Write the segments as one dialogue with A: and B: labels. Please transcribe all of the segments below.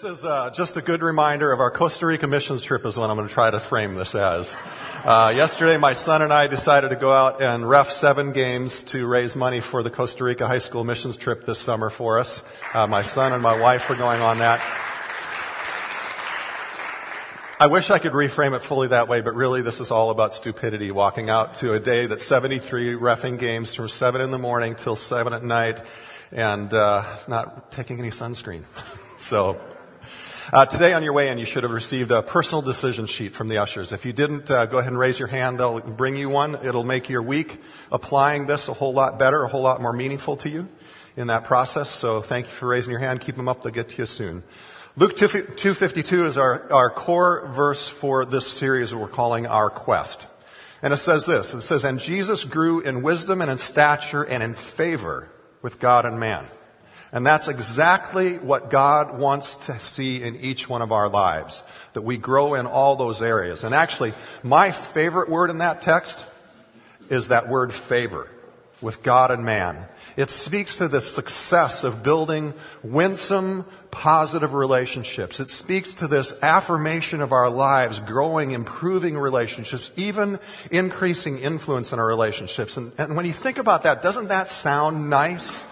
A: This is uh, just a good reminder of our Costa Rica missions trip is what I'm going to try to frame this as. Uh, yesterday, my son and I decided to go out and ref seven games to raise money for the Costa Rica high school missions trip this summer for us. Uh, my son and my wife were going on that. I wish I could reframe it fully that way, but really this is all about stupidity, walking out to a day that's 73 refing games from 7 in the morning till 7 at night and uh, not taking any sunscreen. so uh, today on your way in, you should have received a personal decision sheet from the ushers. If you didn't, uh, go ahead and raise your hand. They'll bring you one. It'll make your week applying this a whole lot better, a whole lot more meaningful to you in that process. So thank you for raising your hand. Keep them up. They'll get to you soon. Luke 252 is our, our core verse for this series we're calling Our Quest. And it says this. It says, And Jesus grew in wisdom and in stature and in favor with God and man. And that's exactly what God wants to see in each one of our lives. That we grow in all those areas. And actually, my favorite word in that text is that word favor with God and man. It speaks to the success of building winsome, positive relationships. It speaks to this affirmation of our lives, growing, improving relationships, even increasing influence in our relationships. And, and when you think about that, doesn't that sound nice?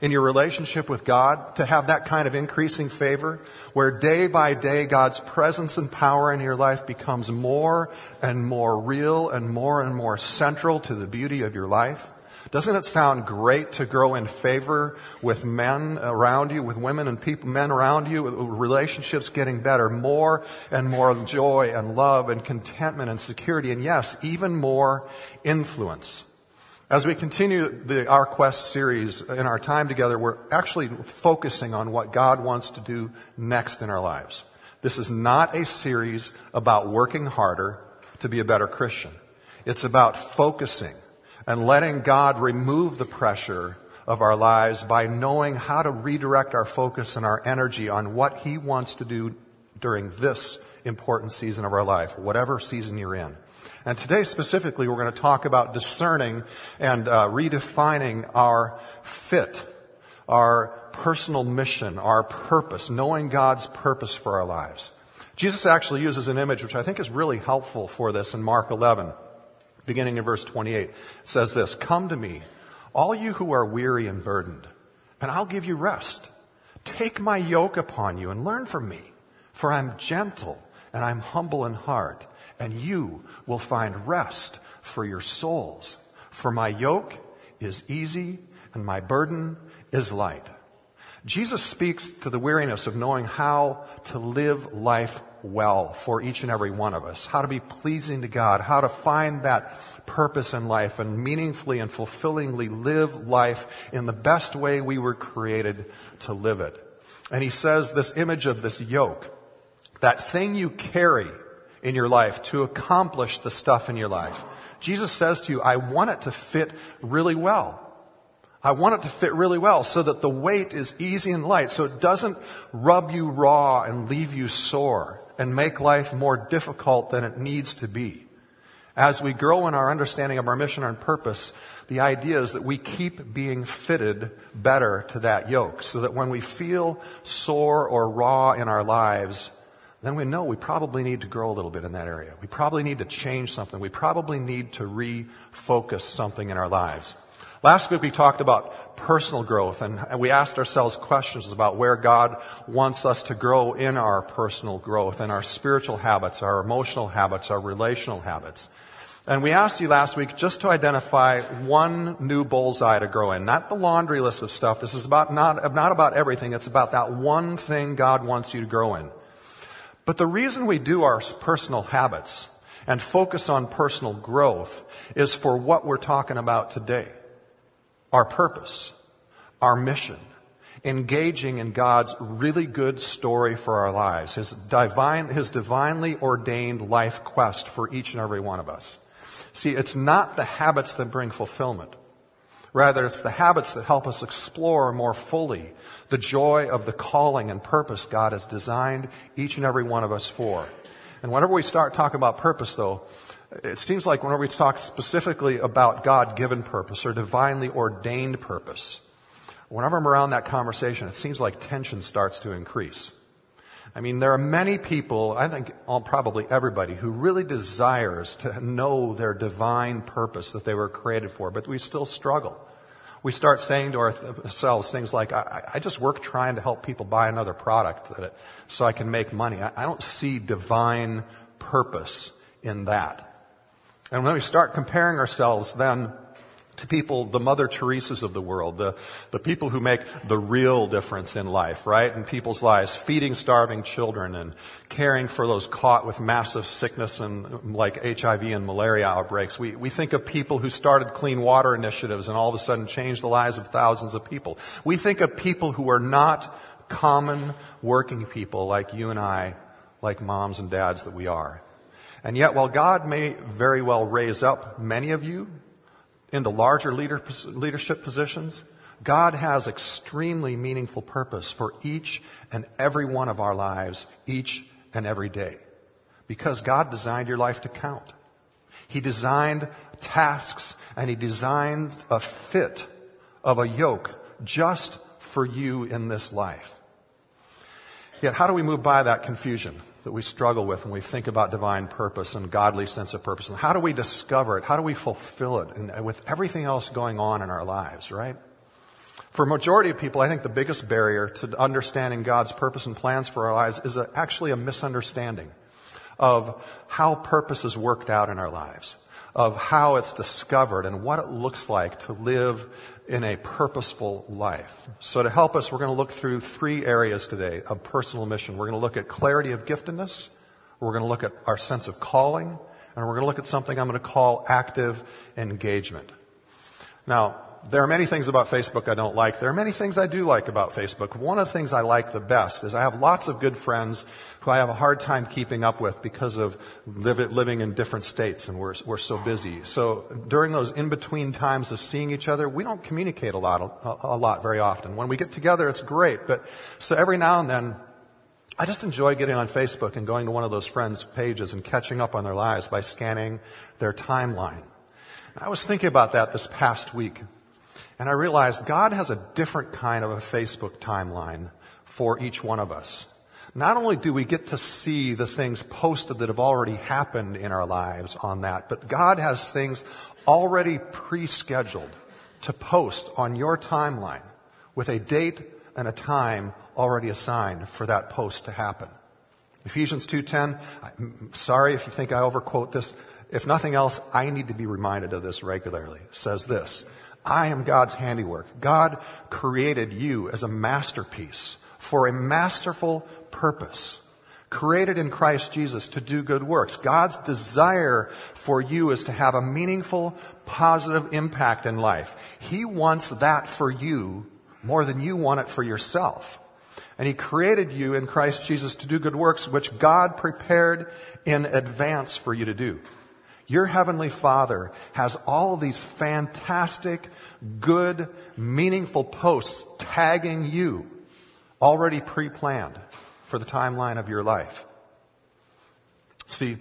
A: In your relationship with God to have that kind of increasing favor where day by day God's presence and power in your life becomes more and more real and more and more central to the beauty of your life? Doesn't it sound great to grow in favor with men around you, with women and people, men around you, relationships getting better, more and more joy and love and contentment and security, and yes, even more influence as we continue the Our Quest series in our time together, we're actually focusing on what God wants to do next in our lives. This is not a series about working harder to be a better Christian. It's about focusing and letting God remove the pressure of our lives by knowing how to redirect our focus and our energy on what He wants to do during this important season of our life, whatever season you're in. And today specifically, we're going to talk about discerning and uh, redefining our fit, our personal mission, our purpose, knowing God's purpose for our lives. Jesus actually uses an image which I think is really helpful for this in Mark 11, beginning in verse 28. It says this, Come to me, all you who are weary and burdened, and I'll give you rest. Take my yoke upon you and learn from me, for I'm gentle and I'm humble in heart and you will find rest for your souls. For my yoke is easy and my burden is light. Jesus speaks to the weariness of knowing how to live life well for each and every one of us, how to be pleasing to God, how to find that purpose in life and meaningfully and fulfillingly live life in the best way we were created to live it. And he says this image of this yoke, that thing you carry in your life to accomplish the stuff in your life. Jesus says to you, I want it to fit really well. I want it to fit really well so that the weight is easy and light, so it doesn't rub you raw and leave you sore and make life more difficult than it needs to be. As we grow in our understanding of our mission and purpose, the idea is that we keep being fitted better to that yoke so that when we feel sore or raw in our lives, then we know we probably need to grow a little bit in that area. We probably need to change something. We probably need to refocus something in our lives. Last week we talked about personal growth and we asked ourselves questions about where God wants us to grow in our personal growth and our spiritual habits, our emotional habits, our relational habits. And we asked you last week just to identify one new bullseye to grow in. Not the laundry list of stuff. This is about not, not about everything. It's about that one thing God wants you to grow in. But the reason we do our personal habits and focus on personal growth is for what we're talking about today. Our purpose, our mission. engaging in God's really good story for our lives, His divine, His divinely ordained life quest for each and every one of us. See, it's not the habits that bring fulfillment. Rather, it's the habits that help us explore more fully the joy of the calling and purpose God has designed each and every one of us for. And whenever we start talking about purpose though, it seems like whenever we talk specifically about God-given purpose or divinely ordained purpose, whenever I'm around that conversation, it seems like tension starts to increase. I mean, there are many people, I think probably everybody, who really desires to know their divine purpose that they were created for, but we still struggle. We start saying to ourselves things like, I, I just work trying to help people buy another product it, so I can make money. I, I don't see divine purpose in that. And when we start comparing ourselves then to people, the Mother Teresa's of the world, the, the people who make the real difference in life, right? In people's lives, feeding starving children and caring for those caught with massive sickness and like HIV and malaria outbreaks. We, we think of people who started clean water initiatives and all of a sudden changed the lives of thousands of people. We think of people who are not common working people like you and I, like moms and dads that we are. And yet, while God may very well raise up many of you into larger leader, leadership positions, God has extremely meaningful purpose for each and every one of our lives, each and every day. Because God designed your life to count. He designed tasks and He designed a fit of a yoke just for you in this life. Yet how do we move by that confusion? that we struggle with when we think about divine purpose and godly sense of purpose. And how do we discover it? How do we fulfill it? And with everything else going on in our lives, right? For a majority of people, I think the biggest barrier to understanding God's purpose and plans for our lives is a, actually a misunderstanding of how purpose is worked out in our lives, of how it's discovered and what it looks like to live in a purposeful life. So to help us, we're going to look through three areas today of personal mission. We're going to look at clarity of giftedness. We're going to look at our sense of calling. And we're going to look at something I'm going to call active engagement. Now, there are many things about Facebook I don't like. There are many things I do like about Facebook. One of the things I like the best is I have lots of good friends who I have a hard time keeping up with because of living in different states and we're, we're so busy. So during those in-between times of seeing each other, we don't communicate a lot, a, a lot very often. When we get together, it's great. But so every now and then, I just enjoy getting on Facebook and going to one of those friends' pages and catching up on their lives by scanning their timeline. I was thinking about that this past week. And I realized God has a different kind of a Facebook timeline for each one of us. Not only do we get to see the things posted that have already happened in our lives on that, but God has things already pre-scheduled to post on your timeline with a date and a time already assigned for that post to happen. Ephesians 2.10, sorry if you think I overquote this. If nothing else, I need to be reminded of this regularly. It says this, I am God's handiwork. God created you as a masterpiece for a masterful purpose. Created in Christ Jesus to do good works. God's desire for you is to have a meaningful, positive impact in life. He wants that for you more than you want it for yourself. And He created you in Christ Jesus to do good works which God prepared in advance for you to do. Your Heavenly Father has all these fantastic, good, meaningful posts tagging you already pre-planned for the timeline of your life. See,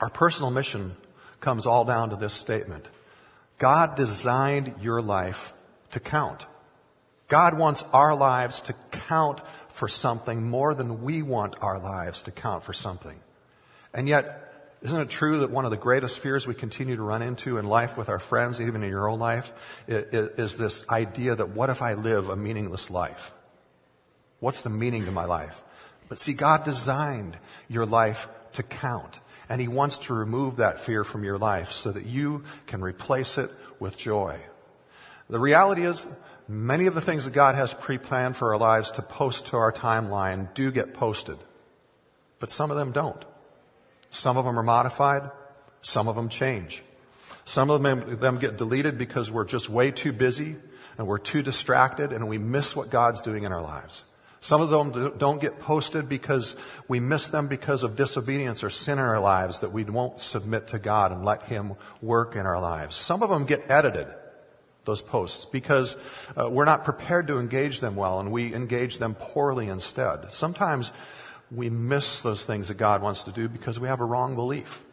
A: our personal mission comes all down to this statement. God designed your life to count. God wants our lives to count for something more than we want our lives to count for something. And yet, isn't it true that one of the greatest fears we continue to run into in life with our friends, even in your own life, is this idea that what if I live a meaningless life? What's the meaning to my life? But see, God designed your life to count. And He wants to remove that fear from your life so that you can replace it with joy. The reality is, many of the things that God has pre-planned for our lives to post to our timeline do get posted. But some of them don't. Some of them are modified. Some of them change. Some of them, get deleted because we're just way too busy. and we're too distracted and we miss what God's doing in our lives. Some of them don't get posted because we miss them because of disobedience or sin in our lives that we won't submit to God and let Him work in our lives. Some of them get edited, those posts, because uh, we're not prepared to engage them well and we engage them poorly instead. Sometimes we miss those things that God wants to do because we have a wrong belief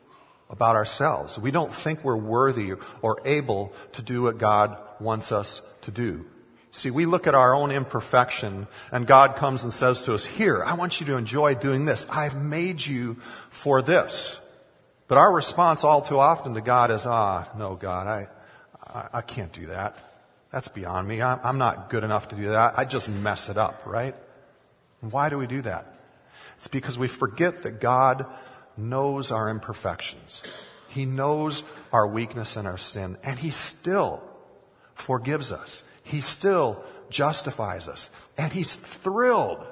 A: about ourselves. We don't think we're worthy or able to do what God wants us to do. See, we look at our own imperfection and God comes and says to us, here, I want you to enjoy doing this. I've made you for this. But our response all too often to God is, ah, no, God, I, I, I can't do that. That's beyond me. I'm, I'm not good enough to do that. I just mess it up, right? And why do we do that? It's because we forget that God knows our imperfections. He knows our weakness and our sin, and He still forgives us. He still justifies us. And He's thrilled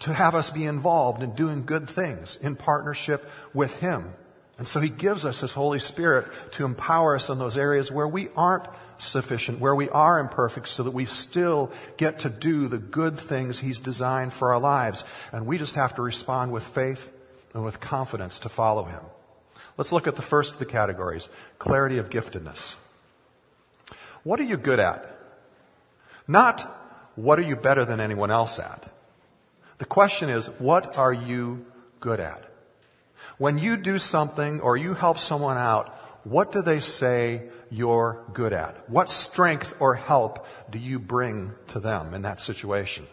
A: to have us be involved in doing good things in partnership with Him. And so He gives us His Holy Spirit to empower us in those areas where we aren't sufficient, where we are imperfect, so that we still get to do the good things He's designed for our lives. And we just have to respond with faith and with confidence to follow Him. Let's look at the first of the categories, clarity of giftedness. What are you good at? Not what are you better than anyone else at? The question is, what are you good at? When you do something or you help someone out, what do they say you're good at? What strength or help do you bring to them in that situation?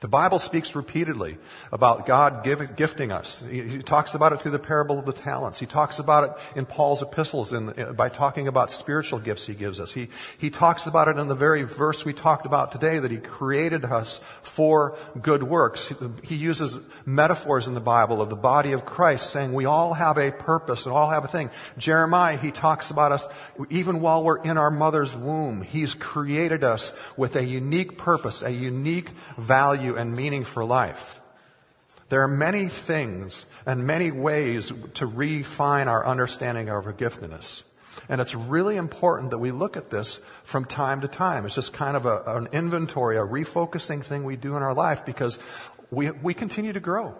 A: The Bible speaks repeatedly about God giving, gifting us. He, he, talks about it through the parable of the talents. He talks about it in Paul's epistles in, by talking about spiritual gifts he gives us. He, he talks about it in the very verse we talked about today that he created us for good works. He, he uses metaphors in the Bible of the body of Christ saying we all have a purpose and all have a thing. Jeremiah, he talks about us even while we're in our mother's womb. He's created us with a unique purpose, a unique value value and meaning for life. There are many things and many ways to refine our understanding of our giftedness. And it's really important that we look at this from time to time. It's just kind of a, an inventory, a refocusing thing we do in our life because we, we continue to grow.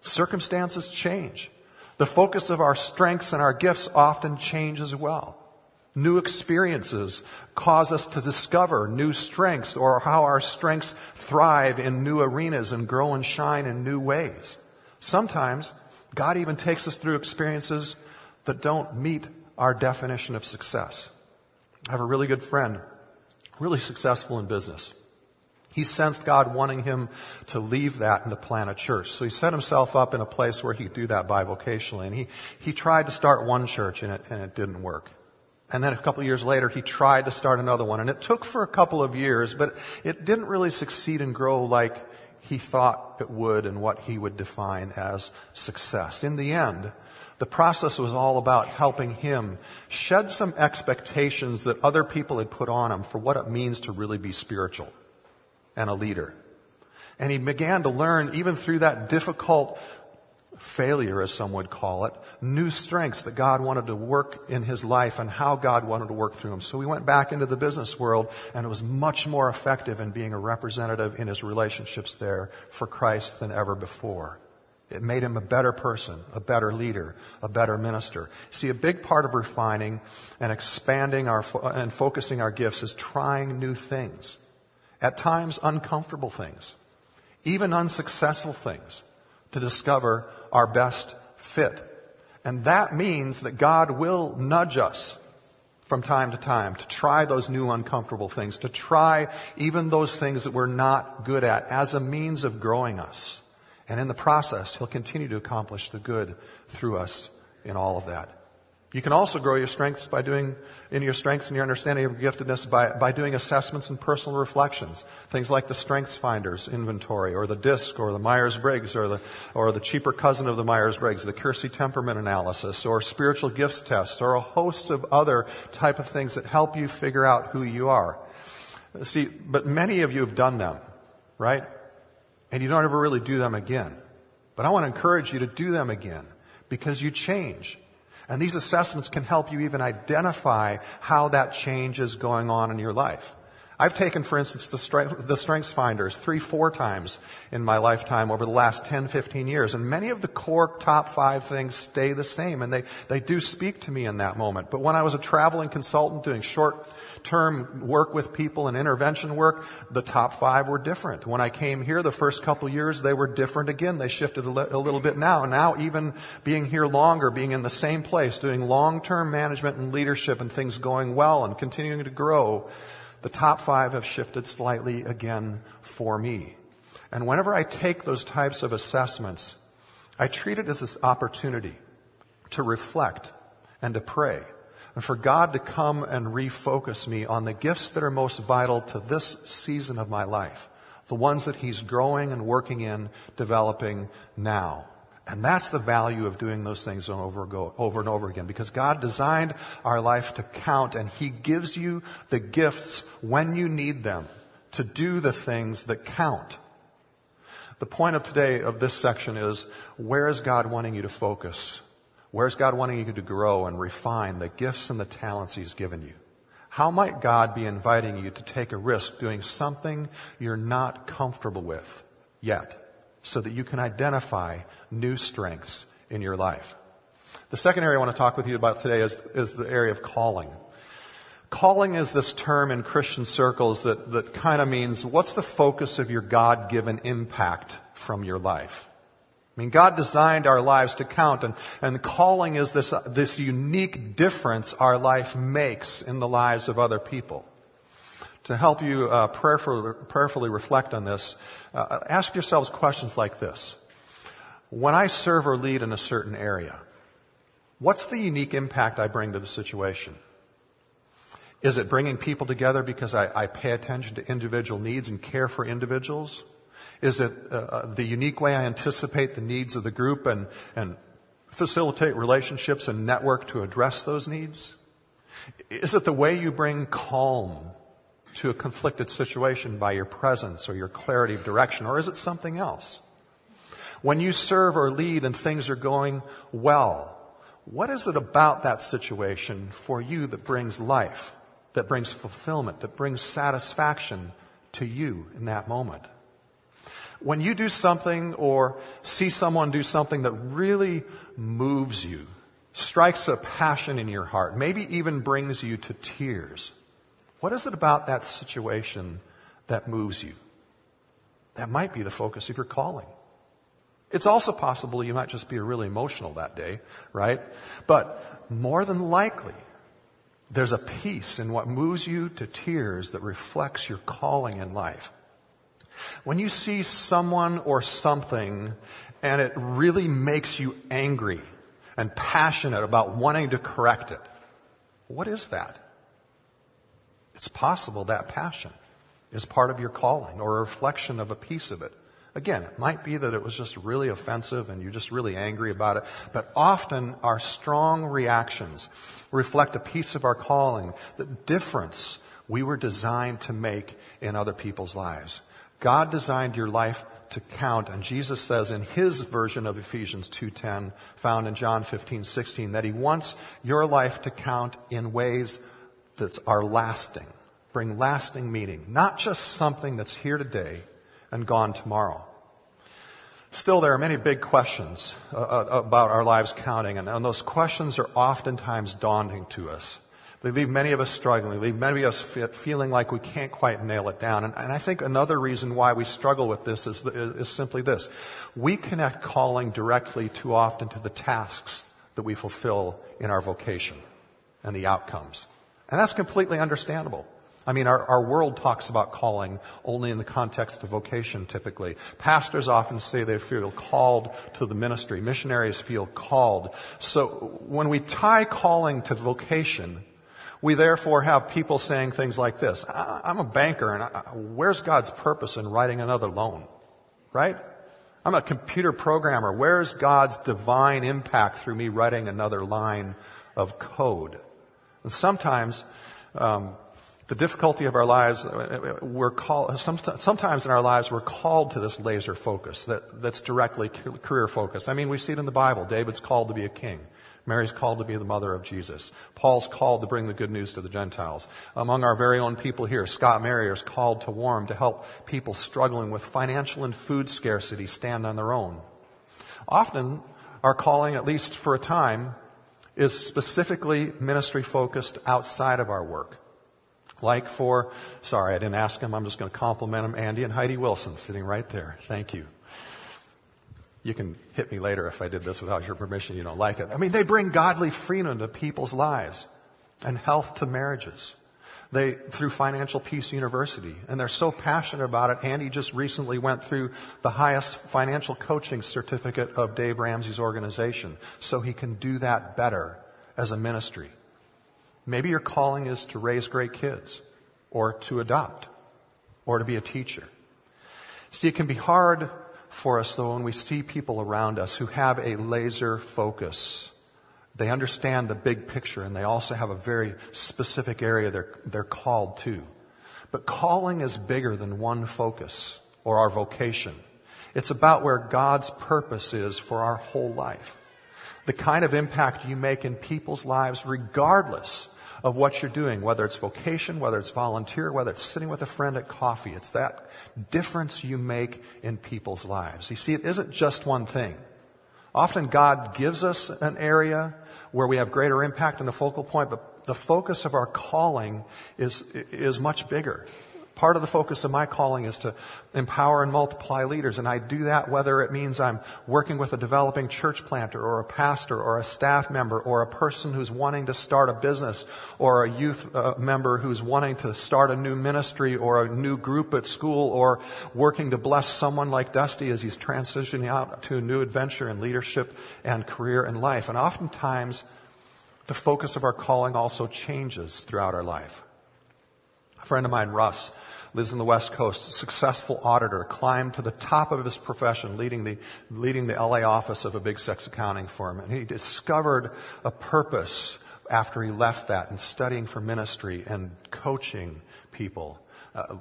A: Circumstances change. The focus of our strengths and our gifts often change as well. New experiences cause us to discover new strengths or how our strengths thrive in new arenas and grow and shine in new ways. Sometimes God even takes us through experiences that don't meet our definition of success. I have a really good friend, really successful in business. He sensed God wanting him to leave that and to plant a church. So he set himself up in a place where he could do that bivocationally. And he, he tried to start one church and it, and it didn't work. And then a couple years later, he tried to start another one. And it took for a couple of years, but it didn't really succeed and grow like he thought it would and what he would define as success. In the end, the process was all about helping him shed some expectations that other people had put on him for what it means to really be spiritual and a leader. And he began to learn, even through that difficult failure, as some would call it, new strengths that God wanted to work in his life and how God wanted to work through him. So he went back into the business world and it was much more effective in being a representative in his relationships there for Christ than ever before. It made him a better person, a better leader, a better minister. See, a big part of refining and expanding our, and focusing our gifts is trying new things. At times, uncomfortable things. Even unsuccessful things to discover our best fit. And that means that God will nudge us from time to time to try those new uncomfortable things, to try even those things that we're not good at as a means of growing us. And in the process, He'll continue to accomplish the good through us in all of that. You can also grow your strengths by doing, in your strengths and your understanding of giftedness by, by doing assessments and personal reflections. Things like the Strengths Finders inventory, or the DISC, or the Myers-Briggs, or the, or the cheaper cousin of the Myers-Briggs, the Keirsey Temperament Analysis, or spiritual gifts tests, or a host of other type of things that help you figure out who you are. See, but many of you have done them, right? And you don't ever really do them again. But I want to encourage you to do them again because you change. And these assessments can help you even identify how that change is going on in your life. I've taken, for instance, the, strength, the Strengths Finders three, four times in my lifetime over the last 10, 15 years. And many of the core top five things stay the same and they, they do speak to me in that moment. But when I was a traveling consultant doing short term work with people and intervention work, the top five were different. When I came here the first couple years, they were different again. They shifted a, a little bit now. Now even being here longer, being in the same place, doing long-term management and leadership and things going well and continuing to grow, the top five have shifted slightly again for me. And whenever I take those types of assessments, I treat it as this opportunity to reflect and to pray and for God to come and refocus me on the gifts that are most vital to this season of my life. The ones that He's growing and working in, developing now. And that's the value of doing those things over, over and over again because God designed our life to count and He gives you the gifts when you need them to do the things that count. The point of today of this section is where is God wanting you to focus? Where's God wanting you to grow and refine the gifts and the talents He's given you? How might God be inviting you to take a risk doing something you're not comfortable with yet so that you can identify new strengths in your life? The second area I want to talk with you about today is, is the area of calling. Calling is this term in Christian circles that, that kind of means what's the focus of your God-given impact from your life? I mean, God designed our lives to count, and, and calling is this, this unique difference our life makes in the lives of other people. To help you uh, prayerfully, prayerfully reflect on this, uh, ask yourselves questions like this. When I serve or lead in a certain area, what's the unique impact I bring to the situation? Is it bringing people together because I, I pay attention to individual needs and care for individuals? Is it uh, uh, the unique way I anticipate the needs of the group and, and facilitate relationships and network to address those needs? Is it the way you bring calm to a conflicted situation by your presence or your clarity of direction, or is it something else? When you serve or lead and things are going well, what is it about that situation for you that brings life, that brings fulfillment, that brings satisfaction to you in that moment? When you do something or see someone do something that really moves you, strikes a passion in your heart, maybe even brings you to tears, what is it about that situation that moves you? That might be the focus of your calling. It's also possible you might just be really emotional that day, right? But more than likely, there's a piece in what moves you to tears that reflects your calling in life. When you see someone or something and it really makes you angry and passionate about wanting to correct it, what is that? It's possible that passion is part of your calling or a reflection of a piece of it. Again, it might be that it was just really offensive and you're just really angry about it, but often our strong reactions reflect a piece of our calling, the difference we were designed to make in other people's lives. God designed your life to count. And Jesus says in his version of Ephesians 2.10, found in John 15.16, that he wants your life to count in ways that are lasting, bring lasting meaning, not just something that's here today and gone tomorrow. Still, there are many big questions uh, uh about our lives counting, and, and those questions are oftentimes daunting to us. They leave many of us struggling. They leave many of us feeling like we can't quite nail it down. And, and I think another reason why we struggle with this is, is, is simply this. We connect calling directly too often to the tasks that we fulfill in our vocation and the outcomes. And that's completely understandable. I mean, our, our world talks about calling only in the context of vocation typically. Pastors often say they feel called to the ministry. Missionaries feel called. So when we tie calling to vocation, we therefore have people saying things like this. I'm a banker and I, where's God's purpose in writing another loan? Right? I'm a computer programmer. Where's God's divine impact through me writing another line of code? And sometimes, um, the difficulty of our lives, we're called, sometimes in our lives we're called to this laser focus that, that's directly career focused. I mean, we see it in the Bible. David's called to be a king. Mary's called to be the mother of Jesus. Paul's called to bring the good news to the Gentiles. Among our very own people here, Scott Marrier is called to warm to help people struggling with financial and food scarcity stand on their own. Often, our calling, at least for a time, is specifically ministry focused outside of our work. Like for, sorry, I didn't ask him, I'm just going to compliment him, Andy and Heidi Wilson sitting right there. Thank you. You can hit me later if I did this without your permission. You don't like it. I mean, they bring godly freedom to people's lives and health to marriages. They, through Financial Peace University, and they're so passionate about it. Andy just recently went through the highest financial coaching certificate of Dave Ramsey's organization, so he can do that better as a ministry. Maybe your calling is to raise great kids, or to adopt, or to be a teacher. See, it can be hard for us though when we see people around us who have a laser focus. They understand the big picture and they also have a very specific area they're, they're called to. But calling is bigger than one focus or our vocation. It's about where God's purpose is for our whole life. The kind of impact you make in people's lives regardless of what you're doing, whether it's vocation, whether it's volunteer, whether it's sitting with a friend at coffee. It's that difference you make in people's lives. You see, it isn't just one thing. Often God gives us an area where we have greater impact and a focal point, but the focus of our calling is, is much bigger. Part of the focus of my calling is to empower and multiply leaders, and I do that whether it means I'm working with a developing church planter or a pastor or a staff member or a person who's wanting to start a business or a youth uh, member who's wanting to start a new ministry or a new group at school or working to bless someone like Dusty as he's transitioning out to a new adventure in leadership and career and life. And oftentimes, the focus of our calling also changes throughout our life. A friend of mine, Russ, lives in the West Coast, successful auditor, climbed to the top of his profession, leading the, leading the LA office of a big six accounting firm. And he discovered a purpose after he left that and studying for ministry and coaching people. Uh,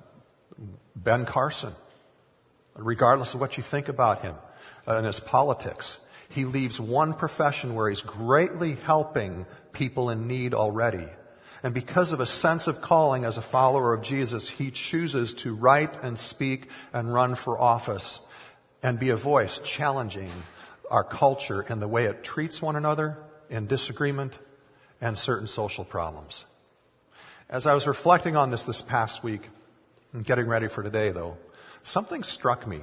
A: ben Carson, regardless of what you think about him uh, and his politics, he leaves one profession where he's greatly helping people in need already and because of a sense of calling as a follower of Jesus, he chooses to write and speak and run for office and be a voice challenging our culture and the way it treats one another in disagreement and certain social problems. As I was reflecting on this this past week and getting ready for today though, something struck me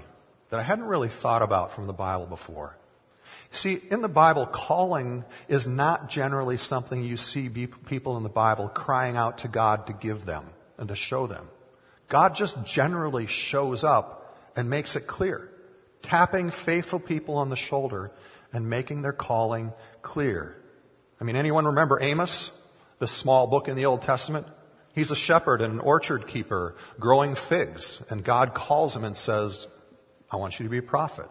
A: that I hadn't really thought about from the Bible before. See, in the Bible, calling is not generally something you see people in the Bible crying out to God to give them and to show them. God just generally shows up and makes it clear, tapping faithful people on the shoulder and making their calling clear. I mean, anyone remember Amos, the small book in the Old Testament? He's a shepherd and an orchard keeper growing figs, and God calls him and says, I want you to be a prophet.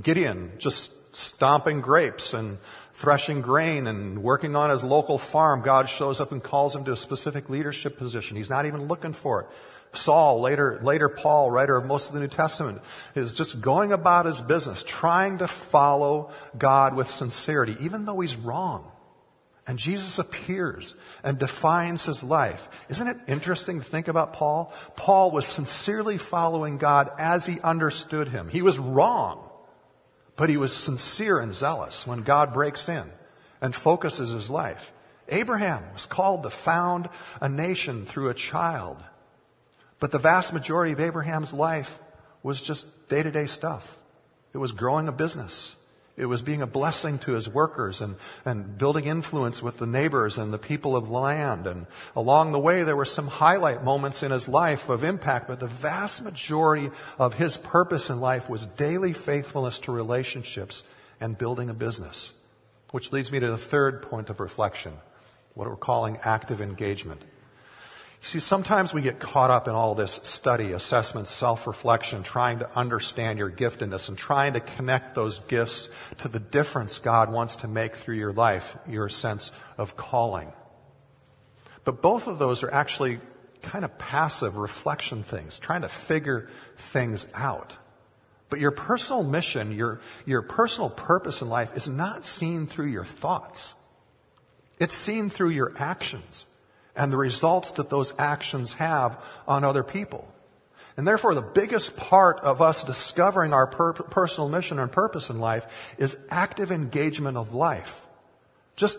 A: Gideon, just stomping grapes and threshing grain and working on his local farm, God shows up and calls him to a specific leadership position. He's not even looking for it. Saul, later, later Paul, writer of most of the New Testament, is just going about his business, trying to follow God with sincerity, even though he's wrong. And Jesus appears and defines his life. Isn't it interesting to think about Paul? Paul was sincerely following God as he understood him. He was wrong. But he was sincere and zealous when God breaks in and focuses his life. Abraham was called to found a nation through a child. But the vast majority of Abraham's life was just day to day stuff. It was growing a business. It was being a blessing to his workers and, and building influence with the neighbors and the people of the land. And along the way, there were some highlight moments in his life of impact, but the vast majority of his purpose in life was daily faithfulness to relationships and building a business. Which leads me to the third point of reflection, what we're calling active engagement. See, sometimes we get caught up in all this study, assessment, self-reflection, trying to understand your giftedness and trying to connect those gifts to the difference God wants to make through your life, your sense of calling. But both of those are actually kind of passive reflection things, trying to figure things out. But your personal mission, your, your personal purpose in life is not seen through your thoughts. It's seen through your actions and the results that those actions have on other people. And therefore, the biggest part of us discovering our per- personal mission and purpose in life is active engagement of life. Just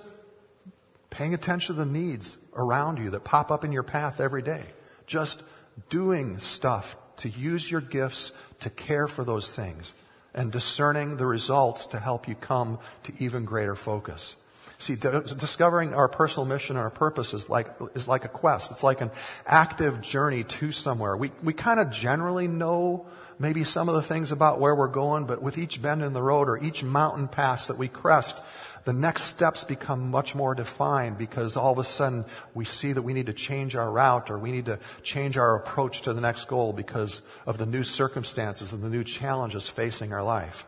A: paying attention to the needs around you that pop up in your path every day. Just doing stuff to use your gifts to care for those things and discerning the results to help you come to even greater focus. See, discovering our personal mission and our purpose is like, is like a quest. It's like an active journey to somewhere. We, we kind of generally know maybe some of the things about where we're going, but with each bend in the road or each mountain pass that we crest, the next steps become much more defined because all of a sudden we see that we need to change our route or we need to change our approach to the next goal because of the new circumstances and the new challenges facing our life.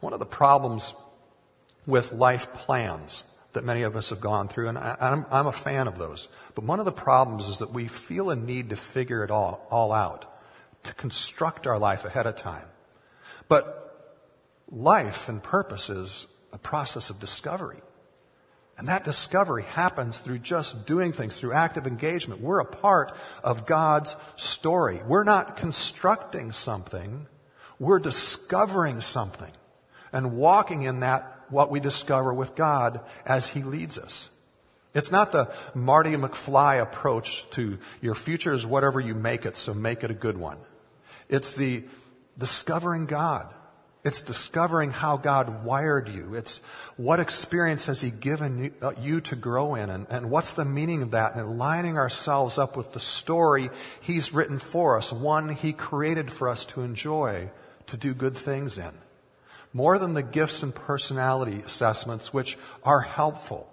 A: One of the problems with life plans that many of us have gone through, and I, am I'm a fan of those. But one of the problems is that we feel a need to figure it all, all out, to construct our life ahead of time. But life and purpose is a process of discovery. And that discovery happens through just doing things, through active engagement. We're a part of God's story. We're not constructing something. We're discovering something and walking in that, what we discover with God as He leads us. It's not the Marty McFly approach to your future is whatever you make it, so make it a good one. It's the discovering God it's discovering how God wired you. It's what experience has He given you, uh, to grow in and, and what's the meaning of that and lining ourselves up with the story He's written for us, one He created for us to enjoy, to do good things in. More than the gifts and personality assessments, which are helpful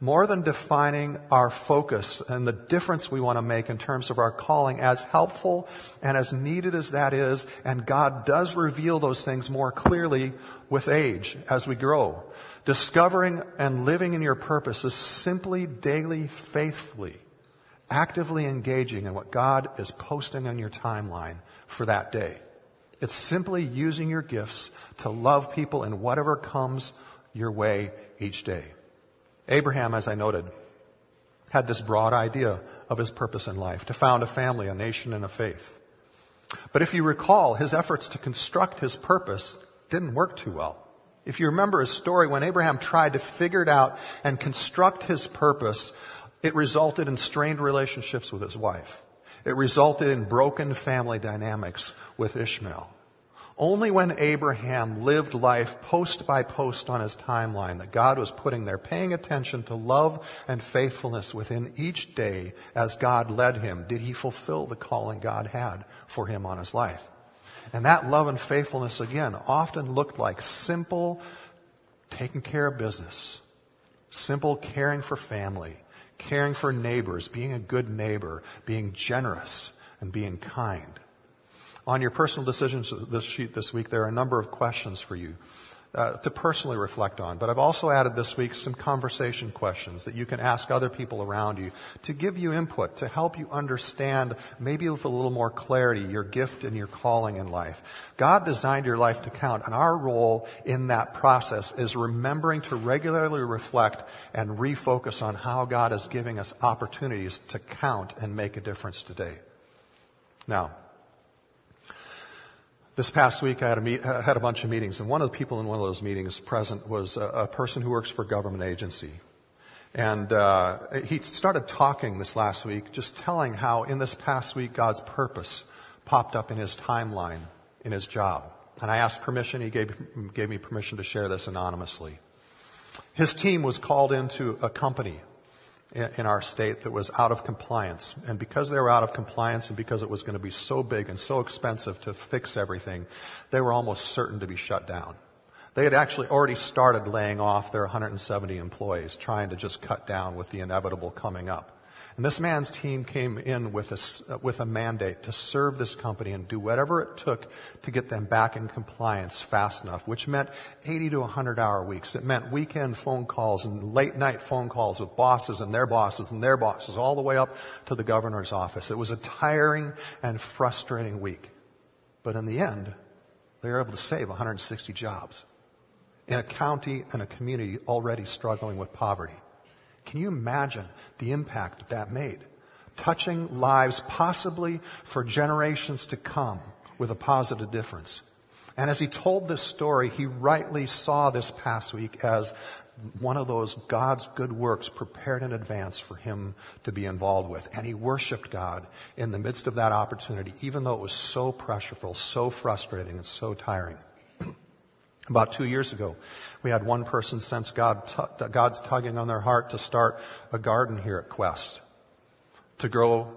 A: more than defining our focus and the difference we want to make in terms of our calling, as helpful and as needed as that is, and God does reveal those things more clearly with age as we grow. Discovering and living in your purpose is simply daily, faithfully, actively engaging in what God is posting on your timeline for that day. It's simply using your gifts to love people in whatever comes your way each day. Abraham, as I noted, had this broad idea of his purpose in life, to found a family, a nation, and a faith. But if you recall, his efforts to construct his purpose didn't work too well. If you remember his story, when Abraham tried to figure it out and construct his purpose, it resulted in strained relationships with his wife. It resulted in broken family dynamics with Ishmael. Only when Abraham lived life post by post on his timeline that God was putting there, paying attention to love and faithfulness within each day as God led him, did he fulfill the calling God had for him on his life. And that love and faithfulness again often looked like simple taking care of business, simple caring for family, caring for neighbors, being a good neighbor, being generous, and being kind. On your personal decisions this sheet this week, there are a number of questions for you uh, to personally reflect on. But I've also added this week some conversation questions that you can ask other people around you to give you input, to help you understand, maybe with a little more clarity, your gift and your calling in life. God designed your life to count, and our role in that process is remembering to regularly reflect and refocus on how God is giving us opportunities to count and make a difference today. Now, this past week, I had a, meet, had a bunch of meetings, and one of the people in one of those meetings present was a, a person who works for a government agency. And uh, he started talking this last week, just telling how in this past week God's purpose popped up in his timeline, in his job. And I asked permission. He gave, gave me permission to share this anonymously. His team was called into a company in our state that was out of compliance. And because they were out of compliance and because it was going to be so big and so expensive to fix everything, they were almost certain to be shut down. They had actually already started laying off their 170 employees, trying to just cut down with the inevitable coming up. And this man's team came in with a, with a mandate to serve this company and do whatever it took to get them back in compliance fast enough, which meant 80 to 100 hour weeks. It meant weekend phone calls and late night phone calls with bosses and their bosses and their bosses all the way up to the governor's office. It was a tiring and frustrating week. But in the end, they were able to save 160 jobs in a county and a community already struggling with poverty. Can you imagine the impact that that made? Touching lives possibly for generations to come with a positive difference. And as he told this story, he rightly saw this past week as one of those God's good works prepared in advance for him to be involved with. And he worshiped God in the midst of that opportunity, even though it was so pressureful, so frustrating, and so tiring. About two years ago, we had one person sense God t- God's tugging on their heart to start a garden here at Quest, to grow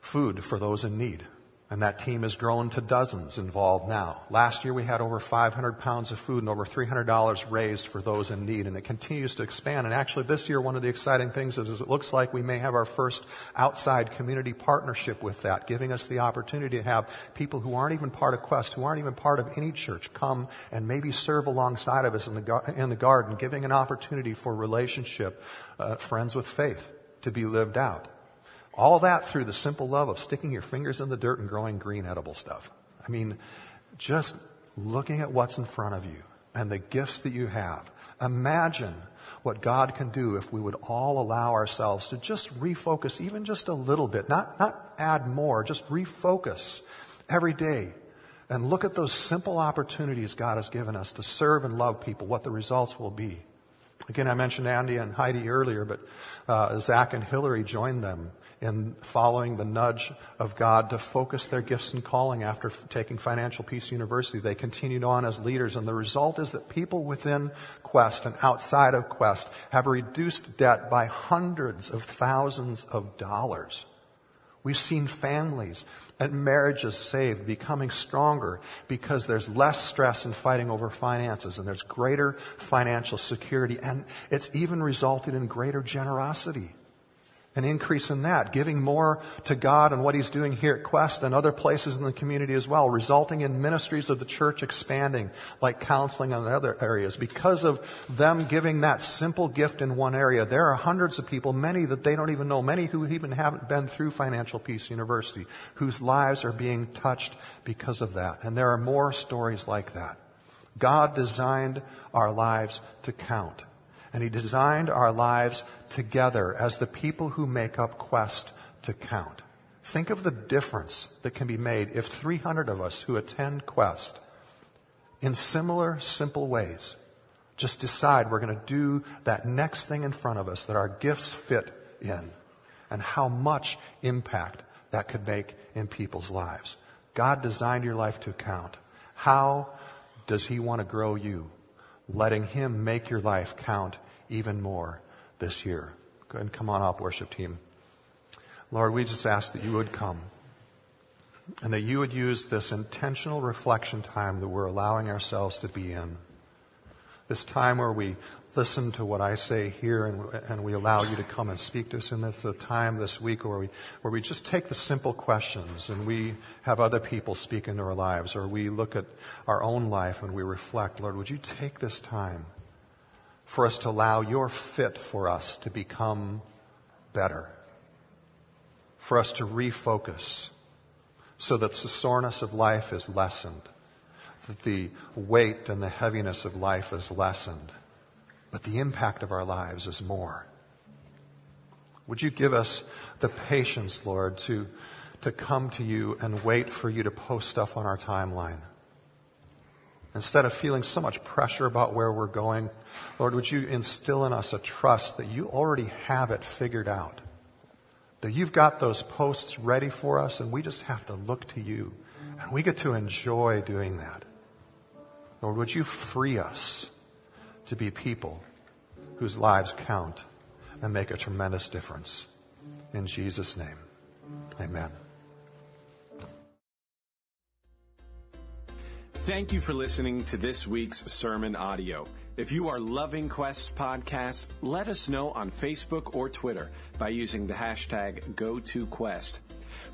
A: food for those in need. And that team has grown to dozens involved now. Last year we had over 500 pounds of food and over $300 raised for those in need and it continues to expand. And actually this year one of the exciting things is it looks like we may have our first outside community partnership with that, giving us the opportunity to have people who aren't even part of Quest, who aren't even part of any church come and maybe serve alongside of us in the, in the garden, giving an opportunity for relationship, uh, friends with faith to be lived out. All that through the simple love of sticking your fingers in the dirt and growing green edible stuff. I mean, just looking at what's in front of you and the gifts that you have. Imagine what God can do if we would all allow ourselves to just refocus even just a little bit, not, not add more, just refocus every day and look at those simple opportunities God has given us to serve and love people, what the results will be. Again, I mentioned Andy and Heidi earlier, but uh, Zach and Hillary joined them in following the nudge of God to focus their gifts and calling after taking Financial Peace University. They continued on as leaders and the result is that people within Quest and outside of Quest have reduced debt by hundreds of thousands of dollars. We've seen families and marriages saved, becoming stronger because there's less stress in fighting over finances and there's greater financial security and it's even resulted in greater generosity an increase in that, giving more to God and what He's doing here at Quest and other places in the community as well, resulting in ministries of the church expanding, like counseling and other areas. Because of them giving that simple gift in one area, there are hundreds of people, many that they don't even know, many who even haven't been through Financial Peace University, whose lives are being touched because of that. And there are more stories like that. God designed our lives to count. And He designed our lives together as the people who make up Quest to count. Think of the difference that can be made if 300 of us who attend Quest in similar, simple ways just decide we're going to do that next thing in front of us that our gifts fit in and how much impact that could make in people's lives. God designed your life to count. How does He want to grow you? Letting Him make your life count even more this year. Go ahead and come on up, worship team. Lord, we just ask that you would come and that you would use this intentional reflection time that we're allowing ourselves to be in. This time where we listen to what I say here and, and we allow you to come and speak to us. And it's a time this week where we, where we just take the simple questions and we have other people speak into our lives or we look at our own life and we reflect. Lord, would you take this time for us to allow your fit for us to become better? For us to refocus so that the soreness of life is lessened, that the weight and the heaviness of life is lessened but the impact of our lives is more. Would you give us the patience, Lord, to, to come to you and wait for you to post stuff on our timeline? Instead of feeling so much pressure about where we're going, Lord, would you instill in us a trust that you already have it figured out? That you've got those posts ready for us and we just have to look to you. And we get to enjoy doing that. Lord, would you free us to be people whose lives count and make a tremendous difference. In Jesus' name, amen.
B: Thank you for listening to this week's sermon audio. If you are loving Quest podcast, let us know on Facebook or Twitter by using the hashtag GoToQuest.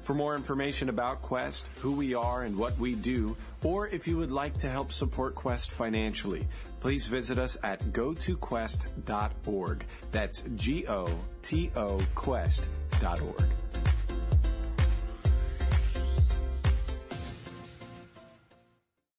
B: For more information about Quest, who we are and what we do, or if you would like to help support Quest financially, please visit us at gotoquest.org. That's G-O-T-O quest.org.